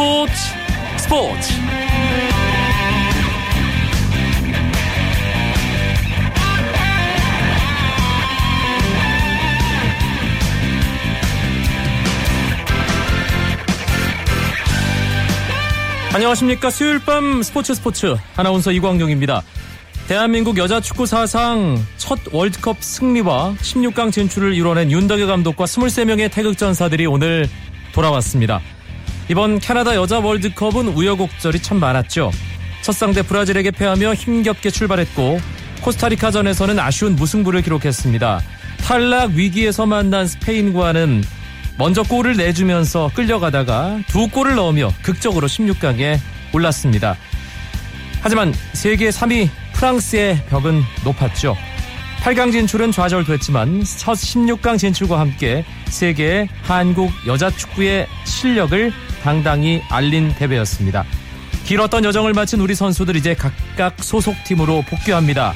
스포츠 스포츠. 안녕하십니까. 수요일 밤 스포츠 스포츠. 아나운서 이광용입니다. 대한민국 여자 축구 사상 첫 월드컵 승리와 16강 진출을 이뤄낸 윤덕여 감독과 23명의 태극전사들이 오늘 돌아왔습니다. 이번 캐나다 여자 월드컵은 우여곡절이 참 많았죠. 첫 상대 브라질에게 패하며 힘겹게 출발했고 코스타리카전에서는 아쉬운 무승부를 기록했습니다. 탈락 위기에서 만난 스페인과는 먼저 골을 내주면서 끌려가다가 두 골을 넣으며 극적으로 16강에 올랐습니다. 하지만 세계 3위 프랑스의 벽은 높았죠. 8강 진출은 좌절됐지만 첫 16강 진출과 함께 세계의 한국 여자 축구의 실력을 당당히 알린 대회였습니다. 길었던 여정을 마친 우리 선수들 이제 각각 소속팀으로 복귀합니다.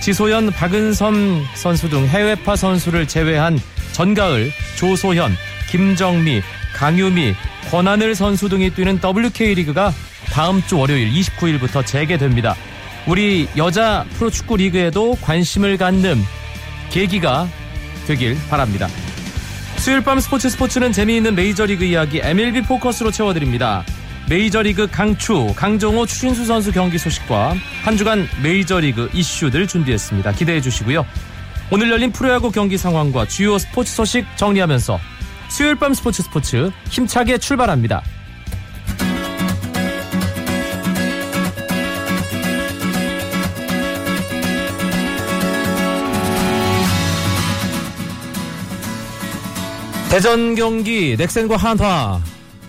지소연, 박은선 선수 등 해외파 선수를 제외한 전가을, 조소현, 김정미, 강유미, 권하늘 선수 등이 뛰는 WK리그가 다음 주 월요일 29일부터 재개됩니다. 우리 여자 프로축구 리그에도 관심을 갖는 계기가 되길 바랍니다. 수요일 밤 스포츠 스포츠는 재미있는 메이저리그 이야기 MLB 포커스로 채워드립니다. 메이저리그 강추, 강정호, 추신수 선수 경기 소식과 한 주간 메이저리그 이슈들 준비했습니다. 기대해 주시고요. 오늘 열린 프로야구 경기 상황과 주요 스포츠 소식 정리하면서 수요일 밤 스포츠 스포츠 힘차게 출발합니다. 대전 경기 넥센과 한화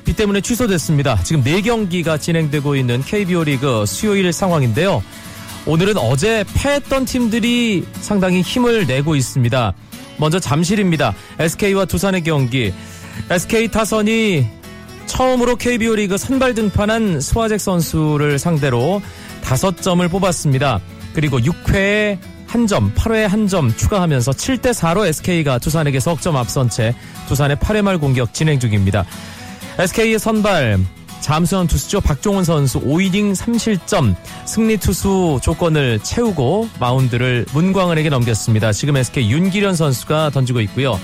비 때문에 취소됐습니다. 지금 4경기가 진행되고 있는 KBO 리그 수요일 상황인데요. 오늘은 어제 패했던 팀들이 상당히 힘을 내고 있습니다. 먼저 잠실입니다. SK와 두산의 경기. SK 타선이 처음으로 KBO 리그 선발 등판한 스와잭 선수를 상대로 5점을 뽑았습니다. 그리고 6회에 한 점, 8회에 한 점 추가하면서 7대 4로 SK가 두산에게 석점 앞선 채 두산의 8회 말 공격 진행 중입니다. SK의 선발 잠수현 투수죠. 박종훈 선수 5이닝 3실점 승리 투수 조건을 채우고 마운드를 문광은에게 넘겼습니다. 지금 SK 윤기련 선수가 던지고 있고요.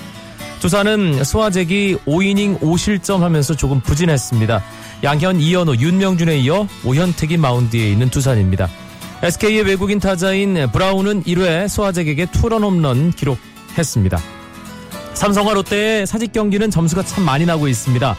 두산은 수아잭이 5이닝 5실점 하면서 조금 부진했습니다. 양현, 이현우, 윤명준에 이어 오현택이 마운드에 있는 두산입니다. SK의 외국인 타자인 브라운은 1회 수아잭에게 투런 홈런 기록했습니다. 삼성과 롯데의 사직 경기는 점수가 참 많이 나고 있습니다.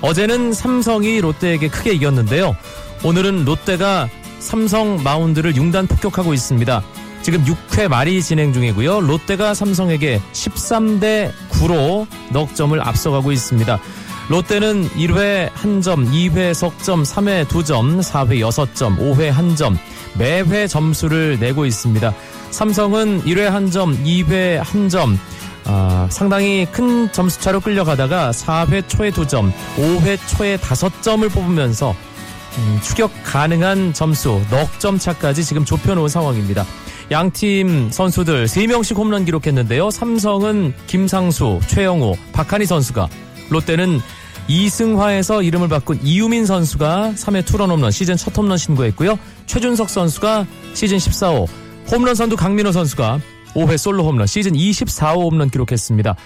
어제는 삼성이 롯데에게 크게 이겼는데요. 오늘은 롯데가 삼성 마운드를 융단 폭격하고 있습니다. 지금 6회 말이 진행 중이고요. 롯데가 삼성에게 13대 9로 넉 점을 앞서가고 있습니다. 롯데는 1회 1점, 2회 석점, 3회 2점, 4회 6점, 5회 1점, 매회 점수를 내고 있습니다. 삼성은 1회 1점, 2회 1점, 아, 상당히 큰 점수차로 끌려가다가 4회 초에 2점, 5회 초에 5점을 뽑으면서 음, 추격 가능한 점수 넉 점 차까지 지금 좁혀놓은 상황입니다. 양팀 선수들 3명씩 홈런 기록했는데요. 삼성은 김상수, 최영호, 박한희 선수가 롯데는 이승화에서 이름을 바꾼 이유민 선수가 3회 투런 홈런 시즌 첫 홈런 신고했고요. 최준석 선수가 시즌 14호 홈런 선두 강민호 선수가 5회 솔로 홈런 시즌 24호 홈런 기록했습니다.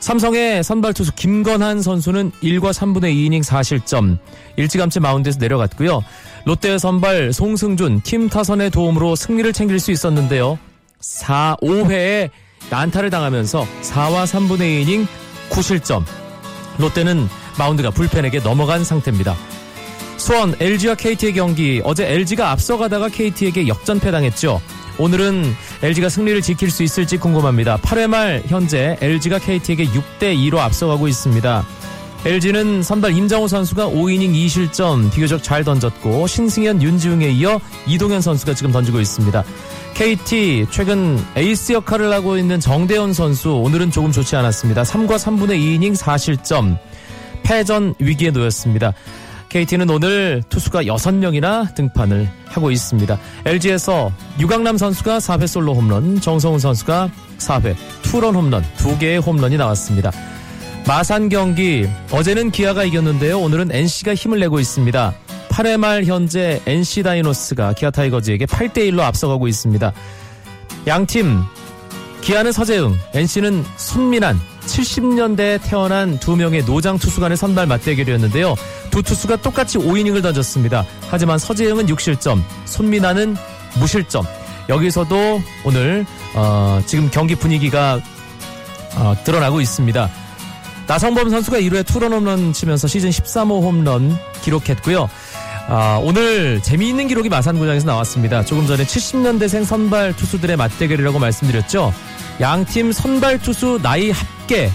삼성의 선발 투수 김건한 선수는 1과 3분의 2이닝 4실점 일찌감치 마운드에서 내려갔고요. 롯데의 선발 송승준 팀 타선의 도움으로 승리를 챙길 수 있었는데요. 4, 5회에 난타를 당하면서 4와 3분의 2이닝 9실점 롯데는 마운드가 불펜에게 넘어간 상태입니다. 수원 LG와 KT의 경기 어제 LG가 앞서가다가 KT에게 역전패당했죠. 오늘은 LG가 승리를 지킬 수 있을지 궁금합니다. 8회 말 현재 LG가 KT에게 6대 2로 앞서가고 있습니다. LG는 선발 임정호 선수가 5이닝 2실점 비교적 잘 던졌고 신승현, 윤지웅에 이어 이동현 선수가 지금 던지고 있습니다. KT 최근 에이스 역할을 하고 있는 정대현 선수 오늘은 조금 좋지 않았습니다. 3과 3분의 2이닝 4실점 패전 위기에 놓였습니다. KT는 오늘 투수가 6명이나 등판을 하고 있습니다. LG에서 유강남 선수가 4회 솔로 홈런, 정성훈 선수가 4회 투런 홈런, 2개의 홈런이 나왔습니다. 마산 경기 어제는 기아가 이겼는데요. 오늘은 NC가 힘을 내고 있습니다. 8회 말 현재 NC 다이노스가 기아 타이거즈에게 8대 1로 앞서가고 있습니다. 양팀 기아는 서재흥, NC는 손민환, 70년대에 태어난 두 명의 노장 투수 간의 선발 맞대결이었는데요. 두 투수가 똑같이 5이닝을 던졌습니다. 하지만 서재흥은 6실점, 손민환은 무실점. 여기서도 오늘 어, 지금 경기 분위기가 어, 드러나고 있습니다. 나성범 선수가 1회 투런 홈런 치면서 시즌 13호 홈런 기록했고요. 아, 오늘 재미있는 기록이 마산구장에서 나왔습니다. 조금 전에 70년대생 선발 투수들의 맞대결이라고 말씀드렸죠. 양팀 선발 투수 나이 합계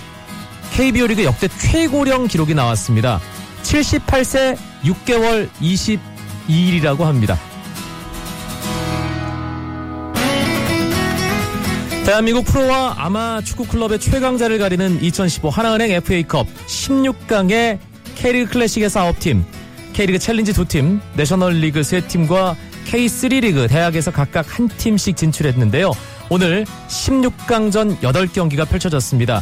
KBO 리그 역대 최고령 기록이 나왔습니다. 78세 6개월 22일이라고 합니다. 대한민국 프로와 아마 축구 클럽의 최강자를 가리는 2015 하나은행 FA컵 16강의 K리그 클래식에서 9팀, K리그 챌린지 2팀, 내셔널리그 3팀과 K3 리그 대학에서 각각 한 팀씩 진출했는데요. 오늘 16강전 8경기가 펼쳐졌습니다.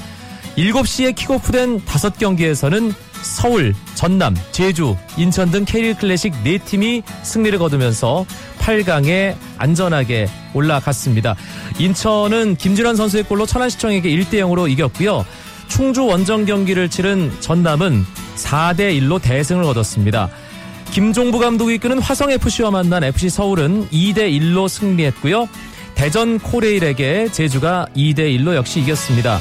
7시에 킥오프된 5경기에서는 서울, 전남, 제주, 인천 등 K리그 클래식 4팀이 승리를 거두면서 8강에 안전하게 올라갔습니다. 인천은 김진환 선수의 골로 천안시청에게 1대 0으로 이겼고요. 충주 원정 경기를 치른 전남은 4대 1로 대승을 거뒀습니다. 김종부 감독이 이끄는 화성FC와 만난 FC 서울은 2대 1로 승리했고요. 대전 코레일에게 제주가 2대 1로 역시 이겼습니다.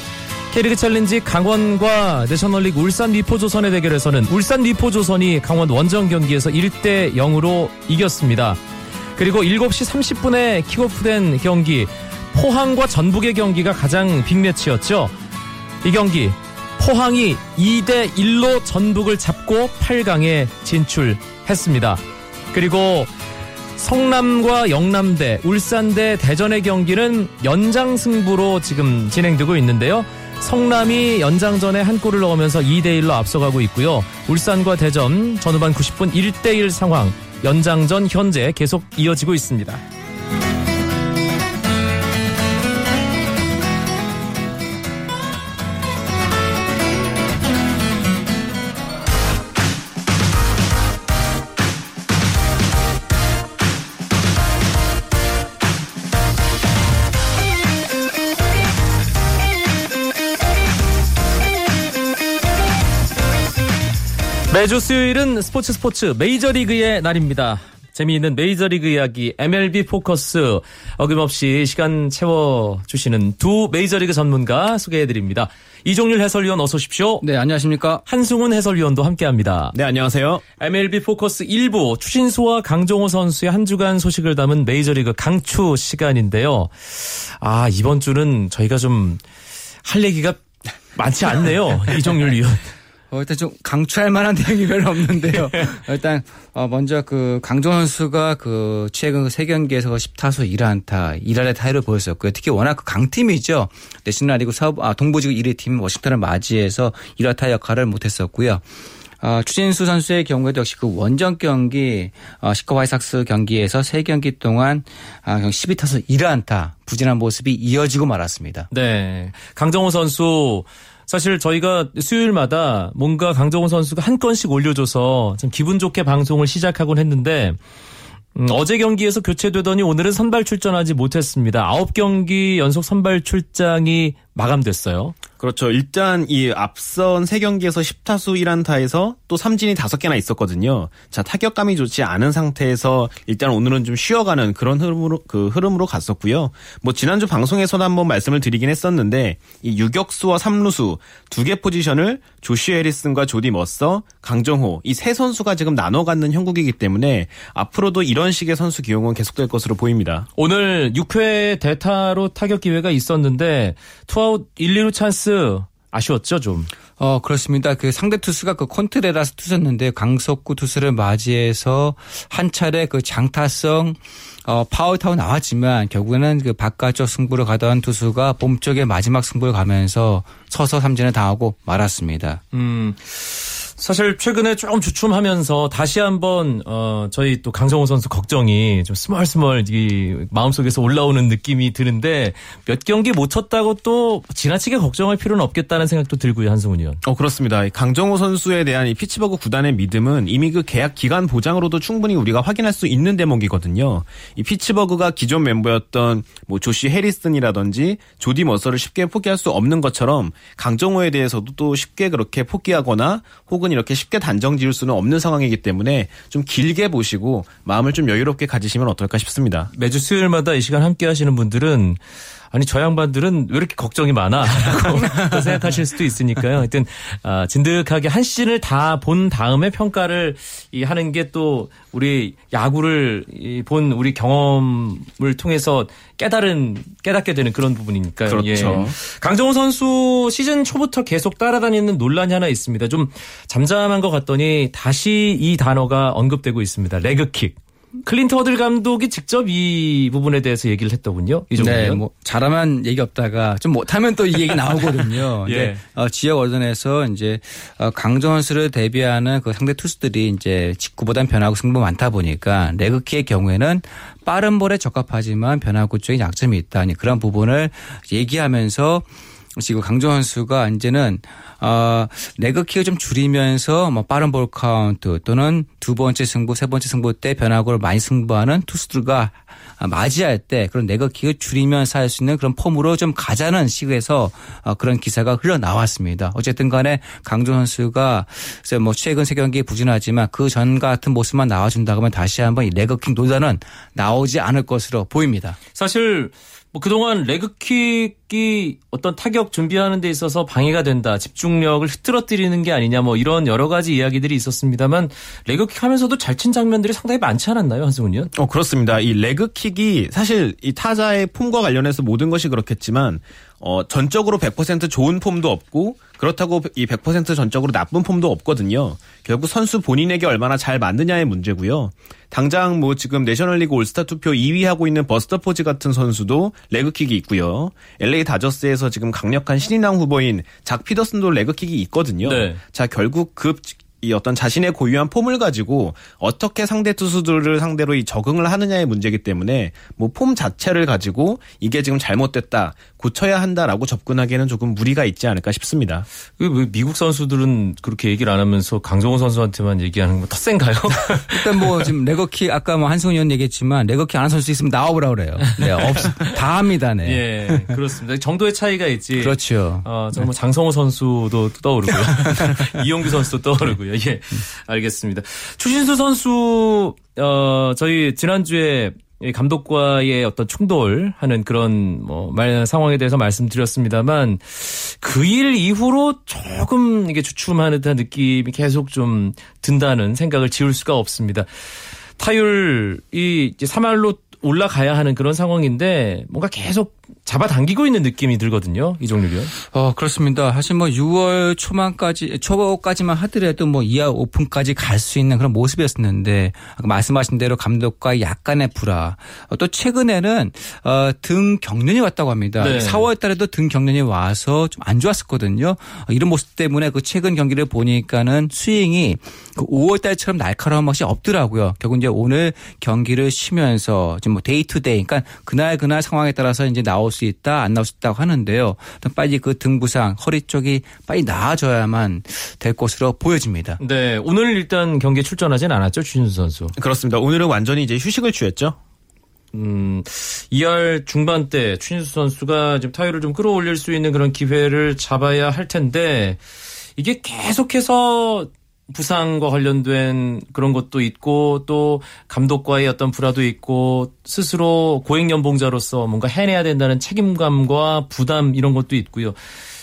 K리그 챌린지 강원과 내셔널리그 울산 미포조선의 대결에서는 울산 미포조선이 강원 원정 경기에서 1대 0으로 이겼습니다. 그리고 7시 30분에 킥오프된 경기 포항과 전북의 경기가 가장 빅매치였죠. 이 경기 포항이 2대 1로 전북을 잡고 8강에 진출했습니다. 그리고 성남과 영남대, 울산대, 대전의 경기는 연장 승부로 지금 진행되고 있는데요. 성남이 연장전에 한 골을 넣으면서 2대1로 앞서가고 있고요. 울산과 대전 전후반 90분 1대1 상황 연장전 현재 계속 이어지고 있습니다. 매주 수요일은 스포츠 스포츠 메이저리그의 날입니다. 재미있는 메이저리그 이야기 MLB 포커스 어김없이 시간 채워주시는 두 메이저리그 전문가 소개해드립니다. 이종률 해설위원 어서 오십시오. 네, 안녕하십니까. 한승훈 해설위원도 함께합니다. 네, 안녕하세요. MLB 포커스 1부 추신수와 강정호 선수의 한 주간 소식을 담은 메이저리그 강추 시간인데요. 아 이번 주는 저희가 좀 할 얘기가 많지 않네요. 이종률 위원. 어, 일단 좀 강추할 만한 내용이 별로 없는데요. 일단 어, 먼저 그 강정 선수가 그 최근 세 경기에서 10타수 1안타 1할의 타율을 보였었고요. 특히 워낙 그 강팀이죠. 내셔널리그 서부 아, 동부지구 1위 팀 워싱턴을 맞이해서 1안타 역할을 못했었고요. 어, 추진수 선수의 경우에도 역시 그 원정 경기 어, 시커 화이삭스 경기에서 세 경기 동안 아, 12타수 1안타 부진한 모습이 이어지고 말았습니다. 네. 강정호 선수 사실 저희가 수요일마다 뭔가 강정호 선수가 한 건씩 올려줘서 좀 기분 좋게 방송을 시작하곤 했는데 음, 어제 경기에서 교체되더니 오늘은 선발 출전하지 못했습니다. 9경기 연속 선발 출장이 마감됐어요. 그렇죠. 일단 이 앞선 세 경기에서 10타수 1안타에서 또 삼진이 5개나 있었거든요. 자, 타격감이 좋지 않은 상태에서 일단 오늘은 좀 쉬어가는 그런 흐름으로 그 흐름으로 갔었고요. 뭐 지난주 방송에서도 한번 말씀을 드리긴 했었는데 이 유격수와 삼루수 두 개 포지션을 조시 해리슨과 조디 머서, 강정호 이 세 선수가 지금 나눠 갖는 형국이기 때문에 앞으로도 이런 식의 선수 기용은 계속될 것으로 보입니다. 오늘 6회 대타로 타격 기회가 있었는데 투아 웃 1, 2루 찬스 아쉬웠죠 좀. 어 그렇습니다. 그 상대 투수가 그 콘트레라스 투수였는데 강석구 투수를 맞이해서 한 차례 그 장타성 어 파울타운 나왔지만 결국에는 그 바깥쪽 승부를 가던 투수가 몸쪽에 마지막 승부를 가면서 서서 삼진을 당하고 말았습니다. 음. 사실 최근에 조금 주춤하면서 다시 한번 어 저희 또 강정호 선수 걱정이 좀 스멀스멀 이 마음속에서 올라오는 느낌이 드는데 몇 경기 못 쳤다고 또 지나치게 걱정할 필요는 없겠다는 생각도 들고요 한승훈 의원. 어 그렇습니다. 강정호 선수에 대한 이 피츠버그 구단의 믿음은 이미 그 계약 기간 보장으로도 충분히 우리가 확인할 수 있는 대목이거든요. 이 피츠버그가 기존 멤버였던 뭐 조시 해리슨이라든지 조디 머서를 쉽게 포기할 수 없는 것처럼 강정호에 대해서도 또 쉽게 그렇게 포기하거나 혹은 이렇게 쉽게 단정 지을 수는 없는 상황이기 때문에 좀 길게 보시고 마음을 좀 여유롭게 가지시면 어떨까 싶습니다. 매주 수요일마다 이 시간 함께 하시는 분들은 아니 저 양반들은 왜 이렇게 걱정이 많아라고 생각하실 수도 있으니까요. 하여튼 아, 진득하게 한 시즌을 다 본 다음에 평가를 이 하는 게 또 우리 야구를 본 우리 경험을 통해서 깨달은 깨닫게 되는 그런 부분이니까요. 그렇죠. 예. 강정호 선수 시즌 초부터 계속 따라다니는 논란이 하나 있습니다. 좀 잠잠한 것 같더니 다시 이 단어가 언급되고 있습니다. leg kick. 클린트 허들 감독이 직접 이 부분에 대해서 얘기를 했더군요. 이 정도면. 네, 뭐 잘하면 얘기 없다가 좀 못하면 또 이 얘기 나오거든요. 예. 어, 지역 언론에서 이제 어, 강정호 선수를 대비하는 그 상대 투수들이 이제 직구보단 변화구 승부 많다 보니까 leg kick의 경우에는 빠른 볼에 적합하지만 변화구 쪽에 약점이 있다. 그런 부분을 얘기하면서 지금 강정호 선수가 이제는 어, leg kick을 좀 줄이면서 뭐 빠른 볼 카운트 또는 두 번째 승부, 세 번째 승부 때 변화구를 많이 승부하는 투수들과 맞이할 때 그런 leg kick을 줄이면서 할 수 있는 그런 폼으로 좀 가자는 식에서 어, 그런 기사가 흘러나왔습니다. 어쨌든 간에 강조 선수가 뭐 최근 세 경기 부진하지만 그 전 같은 모습만 나와준다고 하면 다시 한번 이 레그킥 노단은 나오지 않을 것으로 보입니다. 사실 뭐 그동안 레그킥이 어떤 타격 준비하는 데 있어서 방해가 된다. 집중력을 흐트러뜨리는 게 아니냐 뭐 이런 여러 가지 이야기들이 있었습니다만 레그킥 하면서도 잘 친 장면들이 상당히 많지 않았나요, 한승훈 의원? 어, 그렇습니다. 이 레그킥이 사실 이 타자의 폼과 관련해서 모든 것이 그렇겠지만 어, 전적으로 100% 좋은 폼도 없고 그렇다고 이 100% 전적으로 나쁜 폼도 없거든요. 결국 선수 본인에게 얼마나 잘 맞느냐의 문제고요. 당장 뭐 지금 내셔널리그 올스타 투표 2위 하고 있는 버스터 포즈 같은 선수도 leg kick이 있고요. LA 다저스에서 지금 강력한 신인왕 후보인 작 피더슨도 leg kick이 있거든요. 네. 자, 결국 그 이 어떤 자신의 고유한 폼을 가지고 어떻게 상대 투수들을 상대로 이 적응을 하느냐의 문제이기 때문에 뭐 폼 자체를 가지고 이게 지금 잘못됐다 고쳐야 한다라고 접근하기에는 조금 무리가 있지 않을까 싶습니다. 미국 선수들은 그렇게 얘기를 안 하면서 강정호 선수한테만 얘기하는 거 텃센가요? 일단 뭐 지금 레거킥 아까 뭐 한승훈 의원 얘기했지만 레거킥 안한 선수 있으면 나와보라 그래요. 네, 없, 다 합니다. 네. 예, 그렇습니다. 정도의 차이가 있지. 그렇죠. 어, 정말 장성호 선수도 떠오르고요. 이용규 선수도 떠오르고요. 예, 알겠습니다. 추신수 선수 어 저희 지난주에 감독과의 어떤 충돌하는 그런 뭐 말 상황에 대해서 말씀드렸습니다,만 그 일 이후로 조금 이게 주춤하는 듯한 느낌이 계속 좀 든다는 생각을 지울 수가 없습니다. 타율이 이제 3할로 올라가야 하는 그런 상황인데 뭔가 계속 잡아당기고 있는 느낌이 들거든요. 이종률이요. 어, 그렇습니다. 사실 뭐 6월 초만까지, 초까지만 하더라도 뭐 이하 오픈까지 갈 수 있는 그런 모습이었었는데 아까 말씀하신 대로 감독과 약간의 불화. 어, 또 최근에는 어, 등 경련이 왔다고 합니다. 네. 4월 달에도 등 경련이 와서 좀 안 좋았었거든요. 어, 이런 모습 때문에 그 최근 경기를 보니까는 스윙이 그 5월 달처럼 날카로운 것이 없더라고요. 결국 이제 오늘 경기를 쉬면서 지금 뭐 day to day 그러니까 그날 그날 상황에 따라서 이제 나올 수 있다 안 나올 수 있다고 하는데요. 빨리 그 등 부상 허리 쪽이 빨리 나아져야만 될 것으로 보여집니다. 네, 오늘 일단 경기에 출전하진 않았죠 추신수 선수. 그렇습니다. 오늘은 완전히 이제 휴식을 취했죠. 음, 2할 중반 때 추신수 선수가 지금 타율을 좀 끌어올릴 수 있는 그런 기회를 잡아야 할 텐데 이게 계속해서 부상과 관련된 그런 것도 있고 또 감독과의 어떤 불화도 있고 스스로 고액 연봉자로서 뭔가 해내야 된다는 책임감과 부담 이런 것도 있고요.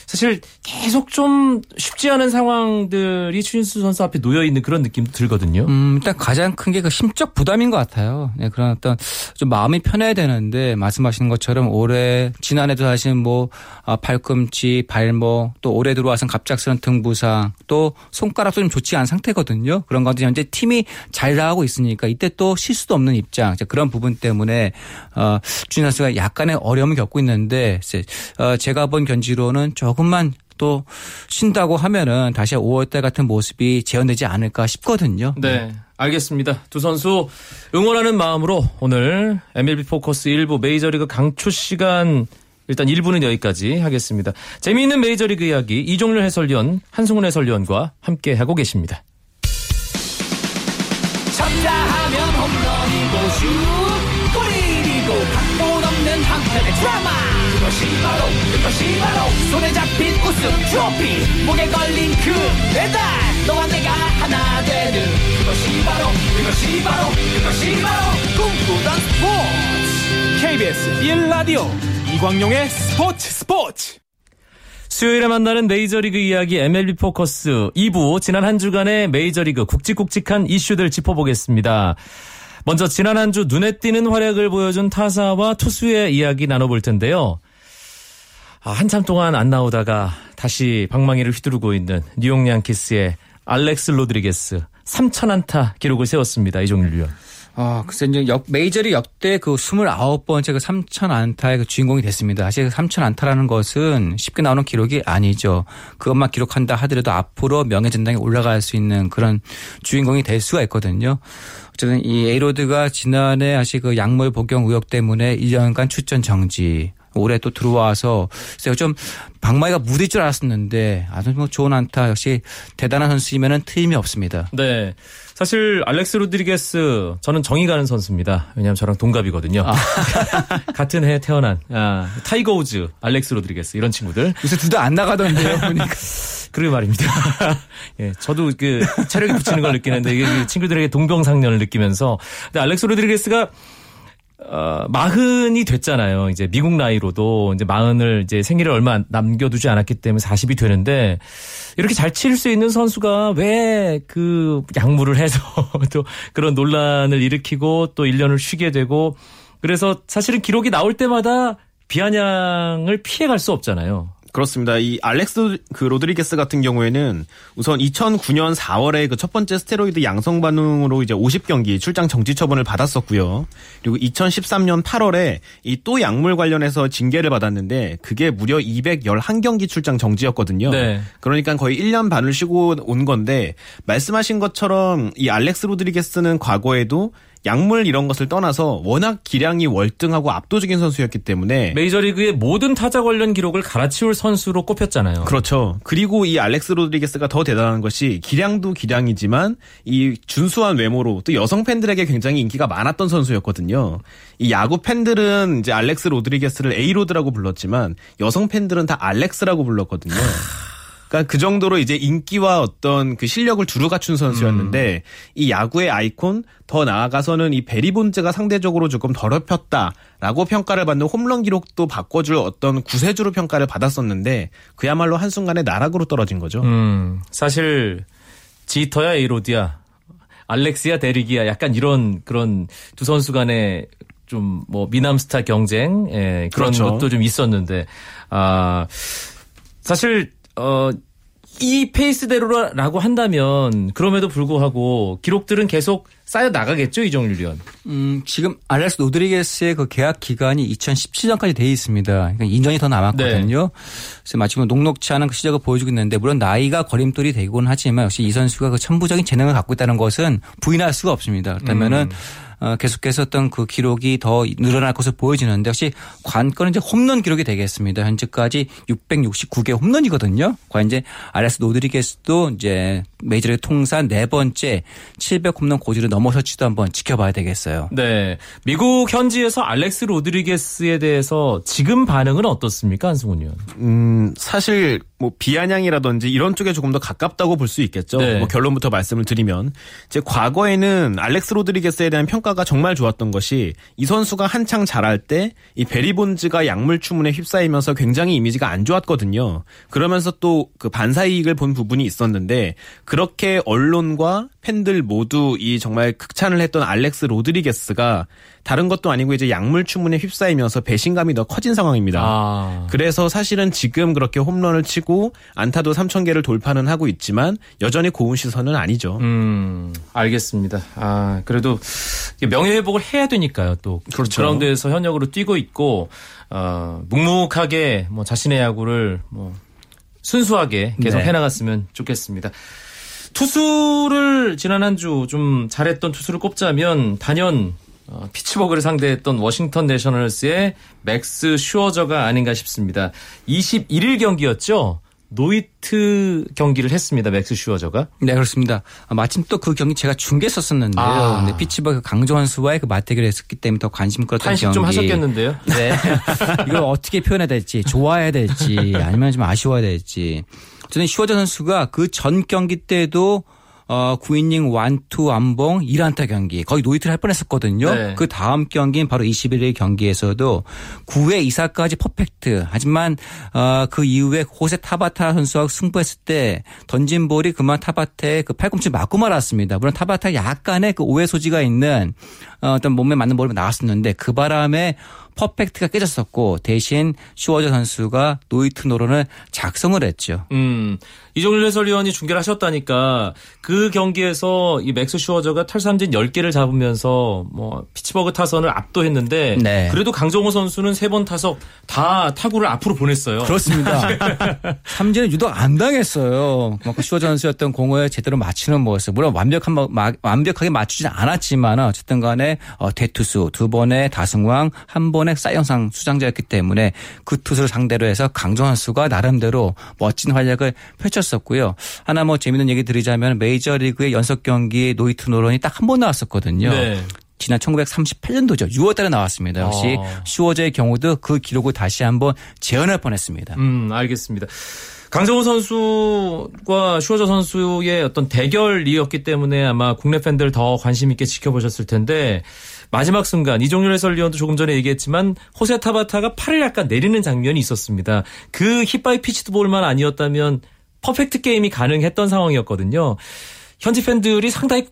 사실 계속 좀 쉽지 않은 상황들이 추신수 선수 앞에 놓여 있는 그런 느낌도 들거든요. 음, 일단 가장 큰 게 그 심적 부담인 것 같아요. 네, 그런 어떤 좀 마음이 편해야 되는데 말씀하신 것처럼 올해 지난해도 사실 뭐 아, 팔꿈치, 발목 또 올해 들어와서 갑작스런 등 부상 또 손가락도 좀 좋지 않은 상태거든요. 그런 가운데 현재 팀이 잘 나가고 있으니까 이때 또 실수도 없는 입장 그런 부분 때문에 어, 추신 선수가 약간의 어려움을 겪고 있는데 어, 제가 본 견지로는 조금 조금만 또 쉰다고 하면은 다시 5월달 같은 모습이 재현되지 않을까 싶거든요. 네. 알겠습니다. 두 선수 응원하는 마음으로 오늘 MLB 포커스 1부 메이저리그 강추 시간 일단 1부는 여기까지 하겠습니다. 재미있는 메이저리그 이야기 이종렬 해설위원, 한승훈 해설위원과 함께 하고 계십니다. 쳤다 하면 홈런이고 슛 골이고 각본 없는 한편의 드라마 그것이 바로 그것이 바로. 손에 잡힌 우승 트로피 목에 걸린 그 배달. 너와 내가 하나 되는 그것이 바로 그것이 바로 그것이 바로. 꿈꾸던 스포츠. KBS 1라디오 이광용의 스포츠 스포츠. 수요일에 만나는 메이저리그 이야기 MLB 포커스 2부 지난 한 주간의 메이저리그 굵직굵직한 이슈들 짚어보겠습니다. 먼저 지난 한 주 눈에 띄는 활약을 보여준 타사와 투수의 이야기 나눠볼 텐데요. 아, 한참 동안 안 나오다가 다시 방망이를 휘두르고 있는 뉴욕 양키스의 알렉스 로드리게스 3천 안타 기록을 세웠습니다. 이종률 위원. 아, 글쎄 이제 역, 메이저리 역대 그 29번째 그 3천 안타의 그 주인공이 됐습니다. 사실 3천 안타라는 것은 쉽게 나오는 기록이 아니죠. 그것만 기록한다 하더라도 앞으로 명예전당에 올라갈 수 있는 그런 주인공이 될 수가 있거든요. 어쨌든 이 에이로드가 지난해 사실 그 약물 복용 의혹 때문에 1년간 출전 정지. 올해 또 들어와서 글쎄요 좀 방망이가 무딜 줄 알았었는데 아주 뭐 좋은 안타 역시 대단한 선수이면은 틀림이 없습니다. 네. 사실 알렉스 로드리게스 저는 정이 가는 선수입니다. 왜냐하면 저랑 동갑이거든요. 같은 해에 태어난 아, 타이거 우즈, 알렉스 로드리게스 이런 친구들. 요새 둘 다 안 나가던데요 보니까. 그러게 말입니다. 예, 저도 그 체력이 붙이는 걸 느끼는데 이게 그 친구들에게 동병상련을 느끼면서 근데 알렉스 로드리게스가 어, 마흔이 됐잖아요. 이제 미국 나이로도 이제 마흔을 이제 생일을 얼마 남겨두지 않았기 때문에 40이 되는데 이렇게 잘 칠 수 있는 선수가 왜 그 약물을 해서 또 그런 논란을 일으키고 또 1년을 쉬게 되고 그래서 사실은 기록이 나올 때마다 비아냥을 피해갈 수 없잖아요. 그렇습니다. 이 알렉스 그 로드리게스 같은 경우에는 우선 2009년 4월에 그 첫 번째 스테로이드 양성 반응으로 이제 50경기 출장 정지 처분을 받았었고요. 그리고 2013년 8월에 이 또 약물 관련해서 징계를 받았는데 그게 무려 211경기 출장 정지였거든요. 네. 그러니까 거의 1년 반을 쉬고 온 건데 말씀하신 것처럼 이 알렉스 로드리게스는 과거에도 약물 이런 것을 떠나서 워낙 기량이 월등하고 압도적인 선수였기 때문에 메이저리그의 모든 타자 관련 기록을 갈아치울 선수로 꼽혔잖아요. 그렇죠. 그리고 이 알렉스 로드리게스가 더 대단한 것이 기량도 기량이지만 이 준수한 외모로 또 여성 팬들에게 굉장히 인기가 많았던 선수였거든요. 이 야구 팬들은 이제 알렉스 로드리게스를 에이로드라고 불렀지만 여성 팬들은 다 알렉스라고 불렀거든요. 그러니까 그 정도로 이제 인기와 어떤 그 실력을 두루 갖춘 선수였는데 이 야구의 아이콘 더 나아가서는 이 베리 본즈가 상대적으로 조금 더럽혔다라고 평가를 받는 홈런 기록도 바꿔줄 어떤 구세주로 평가를 받았었는데 그야말로 한순간에 나락으로 떨어진 거죠. 음, 사실 지터야 에이로드야, 알렉스야 데릭이야 약간 이런 그런 두 선수 간의 좀 뭐 미남 스타 경쟁 예, 그런 그렇죠. 것도 좀 있었는데 아 사실 어. 이 페이스대로라고 한다면 그럼에도 불구하고 기록들은 계속 쌓여 나가겠죠 이종률 위원. 음, 지금 알렉스 로드리게스의 그 계약 기간이 2017년까지 돼 있습니다. 그러니까 2년이 더 남았거든요. 그래서 마치 녹록치 않은 그 시작을 보여주고 있는데 물론 나이가 거림돌이 되곤 하지만 역시 이 선수가 그 천부적인 재능을 갖고 있다는 것은 부인할 수가 없습니다. 그렇다면은 어, 계속해서 어떤 그 기록이 더 늘어날 것으로 보여지는데 역시 관건은 이제 홈런 기록이 되겠습니다. 현재까지 669개 홈런이거든요. 과연 이제 알렉스 로드리게스도 이제 메이저리그 통산 네 번째 700 홈런 고지를 넘어설지도 한번 지켜봐야 되겠어요. 네, 미국 현지에서 알렉스 로드리게스에 대해서 지금 반응은 어떻습니까 한승훈 위원? 음, 사실 뭐 비아냥이라든지 이런 쪽에 조금 더 가깝다고 볼 수 있겠죠. 네. 뭐 결론부터 말씀을 드리면 제 과거에는 알렉스 로드리게스에 대한 평가 가 정말 좋았던 것이 이 선수가 한창 잘할 때 이 베리 본즈가 약물 추문에 휩싸이면서 굉장히 이미지가 안 좋았거든요. 그러면서 또 그 반사 이익을 본 부분이 있었는데 그렇게 언론과 팬들 모두 이 정말 극찬을 했던 알렉스 로드리게스가 다른 것도 아니고 이제 약물 추문에 휩싸이면서 배신감이 더 커진 상황입니다. 아, 그래서 사실은 지금 그렇게 홈런을 치고 안타도 3천 개를 돌파는 하고 있지만 여전히 고운 시선은 아니죠. 음, 알겠습니다. 아, 그래도 이게 명예 회복을 해야 되니까요, 또. 그렇죠. 그라운드에서 현역으로 뛰고 있고, 어, 묵묵하게 뭐 자신의 야구를 뭐 순수하게 계속 네. 해나갔으면 좋겠습니다. 투수를 지난 한 주 좀 잘했던 투수를 꼽자면 단연 어, 피츠버그를 상대했던 워싱턴 내셔널스의 맥스 슈어저가 아닌가 싶습니다. 21일 경기였죠. 노히트 경기를 했습니다. 맥스 슈어저가. 네, 그렇습니다. 아, 마침 또 그 경기 제가 중계했었었는데요. 아. 네, 피츠버그 강정호 선수와의 그 맞대결을 했었기 때문에 더 관심 끌었던 탄식 경기. 좀 하셨겠는데요. 네. 이걸 어떻게 표현해야 될지, 좋아해야 될지, 아니면 좀 아쉬워야 될지. 저는 슈어저 선수가 그 전 경기 때도 어, 9이닝 완투 완봉 1안타 경기 거의 노히트를 할 뻔했었거든요. 네. 그 다음 경기인 바로 21일 경기에서도 9회 2사까지 퍼펙트. 하지만 어, 그 이후에 호세 타바타 선수와 승부했을 때 던진 볼이 그만 타바타의 그 팔꿈치 맞고 말았습니다. 물론 타바타 약간의 그 오해 소지가 있는 어, 어떤 몸에 맞는 볼이 나왔었는데 그 바람에 퍼펙트가 깨졌었고 대신 슈어저 선수가 노히트 노런을 작성을 했죠. 음, 이종률 해설위원이 중계를 하셨다니까 그 경기에서 이 맥스 슈어저가 탈삼진 10개를 잡으면서 뭐 피츠버그 타선을 압도했는데 네. 그래도 강정호 선수는 세 번 타석 다 타구를 앞으로 보냈어요. 그렇습니다. 삼진은 유독 안 당했어요. 그만큼 슈어저 선수였던 공을 제대로 맞추는 모습. 물론 완벽한 마- 마- 완벽하게 맞추진 않았지만 어쨌든 간에 어, 대투수 두 번의 다승왕 한번 의 사이영상 수상자였기 때문에 그 투수를 상대로 해서 강정호 선수가 나름대로 멋진 활약을 펼쳤었고요. 하나 뭐 재밌는 얘기 드리자면 메이저리그의 연속 경기 노히트 노런이 딱 한 번 나왔었거든요. 네. 지난 1938년도죠. 6월달에 나왔습니다. 역시 어. 슈어저의 경우도 그 기록을 다시 한번 재현할 뻔했습니다. 음, 알겠습니다. 강정호 선수과 슈어저 선수의 어떤 대결이었기 때문에 아마 국내 팬들 더 관심 있게 지켜보셨을 텐데 마지막 순간 이종률 해설위원도 조금 전에 얘기했지만 호세 타바타가 팔을 약간 내리는 장면이 있었습니다. 그 힙바이 피치드볼만 아니었다면 퍼펙트 게임이 가능했던 상황이었거든요. 현지 팬들이 상당히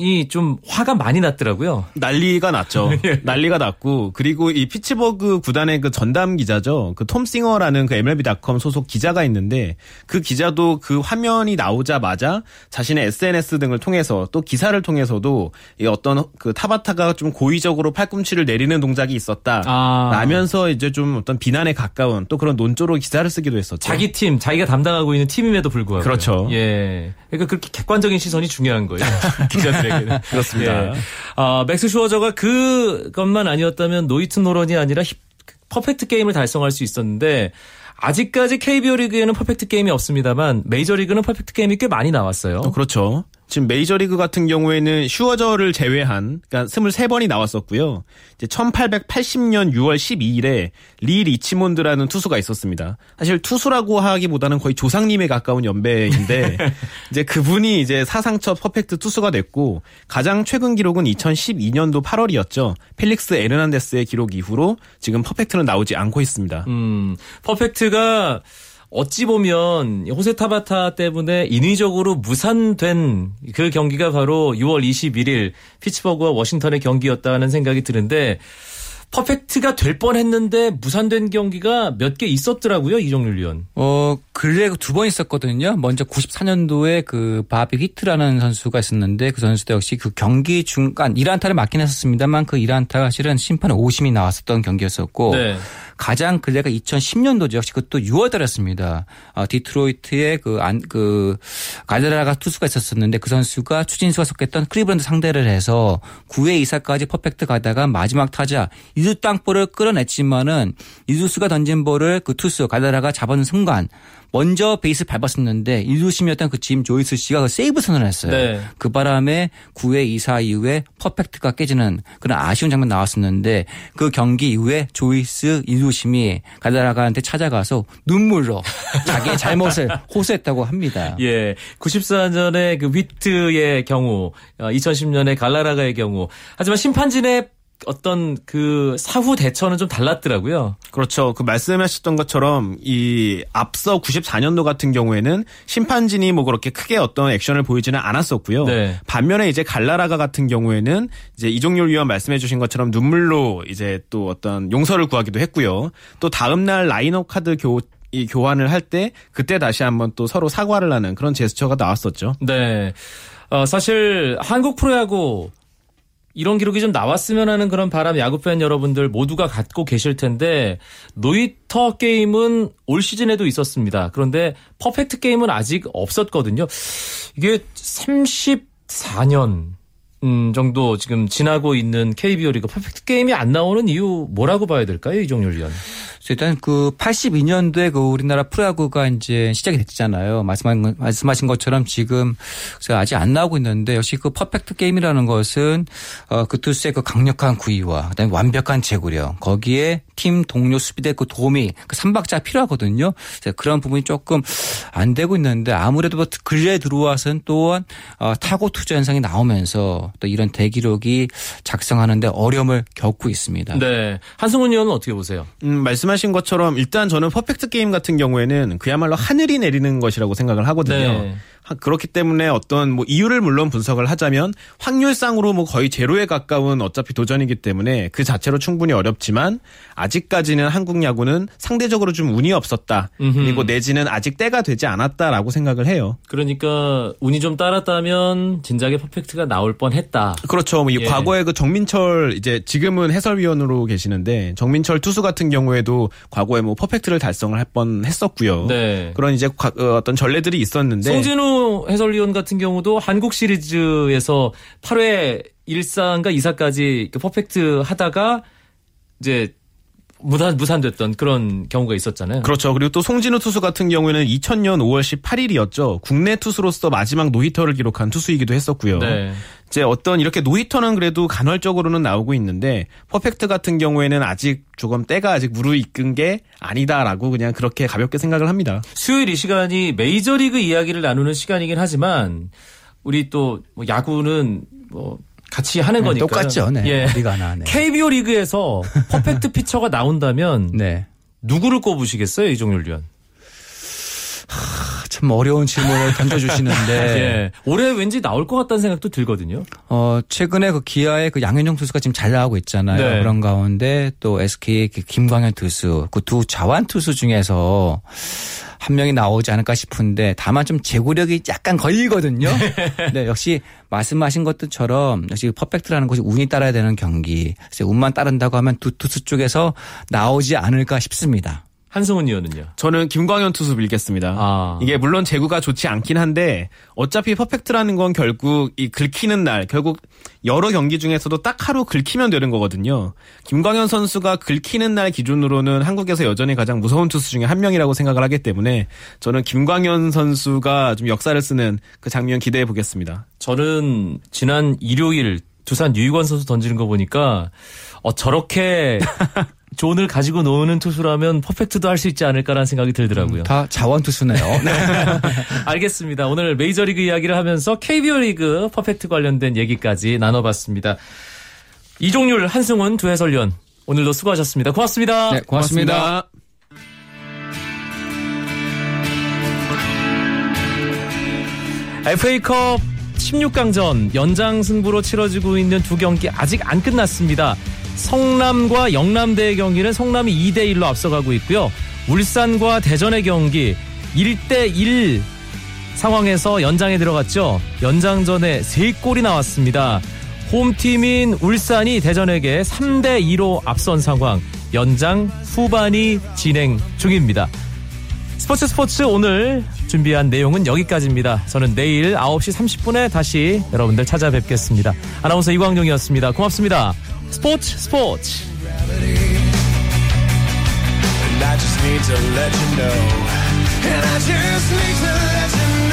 이좀 화가 많이 났더라고요. 난리가 났죠. 난리가 났고 그리고 이 피츠버그 구단의 그 전담 기자죠. 그 톰 싱어라는 그 MLB.com 소속 기자가 있는데 그 기자도 그 화면이 나오자마자 자신의 SNS 등을 통해서 또 기사를 통해서도 이 어떤 그 타바타가 좀 고의적으로 팔꿈치를 내리는 동작이 있었다. 아. 라면서 이제 좀 어떤 비난에 가까운 또 그런 논조로 기사를 쓰기도 했었죠. 자기 팀, 자기가 담당하고 있는 팀임에도 불구하고. 그렇죠. 예. 그러니까 그렇게 객관적인 시선이 중요한 거예요. 기자들 에게는. 그렇습니다. 예. 아, 맥스 슈어저가 그것만 아니었다면 노히트 노런이 아니라 힙- 퍼펙트 게임을 달성할 수 있었는데 아직까지 KBO 리그에는 퍼펙트 게임이 없습니다만 메이저 리그는 퍼펙트 게임이 꽤 많이 나왔어요. 어, 그렇죠. 지금 메이저리그 같은 경우에는 슈어저를 제외한 그러니까 23번이 나왔었고요. 이제 1880년 6월 12일에 리 리치몬드라는 투수가 있었습니다. 사실 투수라고 하기보다는 거의 조상님에 가까운 연배인데 이제 그분이 이제 사상 첫 퍼펙트 투수가 됐고 가장 최근 기록은 2012년도 8월이었죠. 펠릭스 에르난데스의 기록 이후로 지금 퍼펙트는 나오지 않고 있습니다. 음, 퍼펙트가 어찌 보면 호세 타바타 때문에 인위적으로 무산된 그 경기가 바로 6월 21일 피츠버그와 워싱턴의 경기였다는 생각이 드는데 퍼펙트가 될 뻔했는데 무산된 경기가 몇 개 있었더라고요 이종률 위원. 어, 근래 두 번 있었거든요. 먼저 94년도에 그 바비 위트라는 선수가 있었는데 그 선수도 역시 그 경기 중간 1안타를 맞긴 했었습니다만 그 1안타가 사실은 심판의 오심이 나왔었던 경기였었고 네. 가장 근래가 2010년도죠. 역시 그것도 6월 달이었습니다. 어, 디트로이트에 그, 안, 그, 갈라라가 투수가 있었었는데 그 선수가 추신수가 속했던 클리블랜드 상대를 해서 9회 2사까지 퍼펙트 가다가 마지막 타자 1루 땅볼을 끌어냈지만은 1루수가 던진 볼을 그 투수 갈라라가 잡은 순간 먼저 베이스 밟았었는데 1루심이었던 그 짐 조이스 씨가 그 세이브 선언을 했어요. 네. 그 바람에 9회 2사 이후에 퍼펙트가 깨지는 그런 아쉬운 장면 나왔었는데 그 경기 이후에 조이스 이 두심이 가다라가한테 찾아가서 눈물로 자기의 잘못을 호소했다고 합니다. 예. 94년에 그 위트의 경우, 2010년에 갈라라가의 경우. 하지만 심판진의 어떤 그 사후 대처는 좀 달랐더라고요. 그렇죠. 그 말씀하셨던 것처럼 이 앞서 94년도 같은 경우에는 심판진이 뭐 그렇게 크게 어떤 액션을 보이지는 않았었고요. 네. 반면에 이제 갈라라가 같은 경우에는 이제 이종률 위원 말씀해 주신 것처럼 눈물로 이제 또 어떤 용서를 구하기도 했고요. 또 다음 날 라인업 카드 교 이 교환을 할 때 그때 다시 한번 또 서로 사과를 하는 그런 제스처가 나왔었죠. 네. 어, 사실 한국 프로야구 이런 기록이 좀 나왔으면 하는 그런 바람 야구 팬 여러분들 모두가 갖고 계실 텐데 노히터 게임은 올 시즌에도 있었습니다. 그런데 퍼펙트 게임은 아직 없었거든요. 이게 34년 음, 정도 지금 지나고 있는 KBO 리그 퍼펙트 게임이 안 나오는 이유 뭐라고 봐야 될까요, 이종률 위원? 일단 그 82년도에 그 우리나라 프로야구가 이제 시작이 됐잖아요. 말씀하신, 말씀하신 것처럼 지금 아직 안 나오고 있는데 역시 그 퍼펙트 게임이라는 것은 어그 투수의 그 강력한 구위와 그다음에 완벽한 제구력 거기에 팀 동료 수비대 그 도움이 그 삼박자 필요하거든요. 그런 부분이 조금 안 되고 있는데 아무래도 뭐 근래에 들어와서는 또한 어 타고 투자 현상이 나오면서 또 이런 대기록이 작성하는데 어려움을 겪고 있습니다. 네. 한승훈 의원은 어떻게 보세요? 음, 말씀 하신 것처럼 일단 저는 퍼펙트 게임 같은 경우에는 그야말로 하늘이 내리는 것이라고 생각을 하거든요. 네. 하- 그렇기 때문에 어떤 뭐 이유를 물론 분석을 하자면 확률상으로 뭐 거의 제로에 가까운 어차피 도전이기 때문에 그 자체로 충분히 어렵지만 아직까지는 한국 야구는 상대적으로 좀 운이 없었다. 음흠. 그리고 내지는 아직 때가 되지 않았다라고 생각을 해요. 그러니까 운이 좀 따랐다면 진작에 퍼펙트가 나올 뻔했다. 그렇죠. 뭐이 예. 과거에 그 정민철 이제 지금은 해설위원으로 계시는데 정민철 투수 같은 경우에도 과거에 뭐 퍼펙트를 달성을 할 뻔했었고요. 네. 그런 이제 과- 어, 어떤 전례들이 있었는데 송진우 해설위원 같은 경우도 한국 시리즈에서 8회 1사인가 2사까지 퍼펙트 하다가 이제 무산 무산됐던 그런 경우가 있었잖아요. 그렇죠. 그리고 또 송진우 투수 같은 경우에는 2000년 5월 18일이었죠. 국내 투수로서 마지막 노히터를 기록한 투수이기도 했었고요. 네. 이제 어떤 이렇게 노히터는 그래도 간헐적으로는 나오고 있는데 퍼펙트 같은 경우에는 아직 조금 때가 아직 무르익은 게 아니다라고 그냥 그렇게 가볍게 생각을 합니다. 수요일 이 시간이 메이저리그 이야기를 나누는 시간이긴 하지만 우리 또뭐 야구는 뭐 같이 하는 거니까 네, 똑같죠. 네. 예. 어디가 하나. 네. KBO 리그에서 퍼펙트 피처가 나온다면 네. 누구를 꼽으시겠어요, 이종률 위원? 참 어려운 질문을 던져주시는데 예. 올해 왠지 나올 것 같다는 생각도 들거든요. 어, 최근에 그 기아의 그 양현종 투수가 지금 잘 나가고 있잖아요. 네. 그런 가운데 또 SK의 그 김광현 투수, 그 두 자완 투수 중에서 한 명이 나오지 않을까 싶은데 다만 좀 제구력이 약간 걸리거든요. 네, 역시 말씀하신 것들처럼 역시 퍼펙트라는 것이 운이 따라야 되는 경기. 운만 따른다고 하면 두 투수 쪽에서 나오지 않을까 싶습니다. 한승훈 위원은요. 저는 김광현 투수 밀겠습니다. 아. 이게 물론 제구가 좋지 않긴 한데 어차피 퍼펙트라는 건 결국 이 긁히는 날 결국 여러 경기 중에서도 딱 하루 긁히면 되는 거거든요. 김광현 선수가 긁히는 날 기준으로는 한국에서 여전히 가장 무서운 투수 중에 한 명이라고 생각을 하기 때문에 저는 김광현 선수가 좀 역사를 쓰는 그 장면 기대해 보겠습니다. 저는 지난 일요일 두산 유익원 선수 던지는 거 보니까 어 저렇게 존을 가지고 노는 투수라면 퍼펙트도 할 수 있지 않을까라는 생각이 들더라고요. 다 자완 투수네요. 네. 알겠습니다. 오늘 메이저리그 이야기를 하면서 KBO 리그 퍼펙트 관련된 얘기까지 나눠봤습니다. 이종률, 한승훈 두 해설위원 오늘도 수고하셨습니다. 고맙습니다. 네, 고맙습니다. FA컵 16강전 연장 승부로 치러지고 있는 두 경기 아직 안 끝났습니다. 성남과 영남대의 경기는 성남이 2대 1로 앞서가고 있고요. 울산과 대전의 경기 1대 1 상황에서 연장에 들어갔죠. 연장전에 3골이 나왔습니다. 홈팀인 울산이 대전에게 3대 2로 앞선 상황. 연장 후반이 진행 중입니다. 스포츠 스포츠 오늘 준비한 내용은 여기까지입니다. 저는 내일 9시 30분에 다시 여러분들 찾아뵙겠습니다. 아나운서 이광용이었습니다. 고맙습니다. 스포츠 스포츠. And I just need to let you know. And I just need to let you know.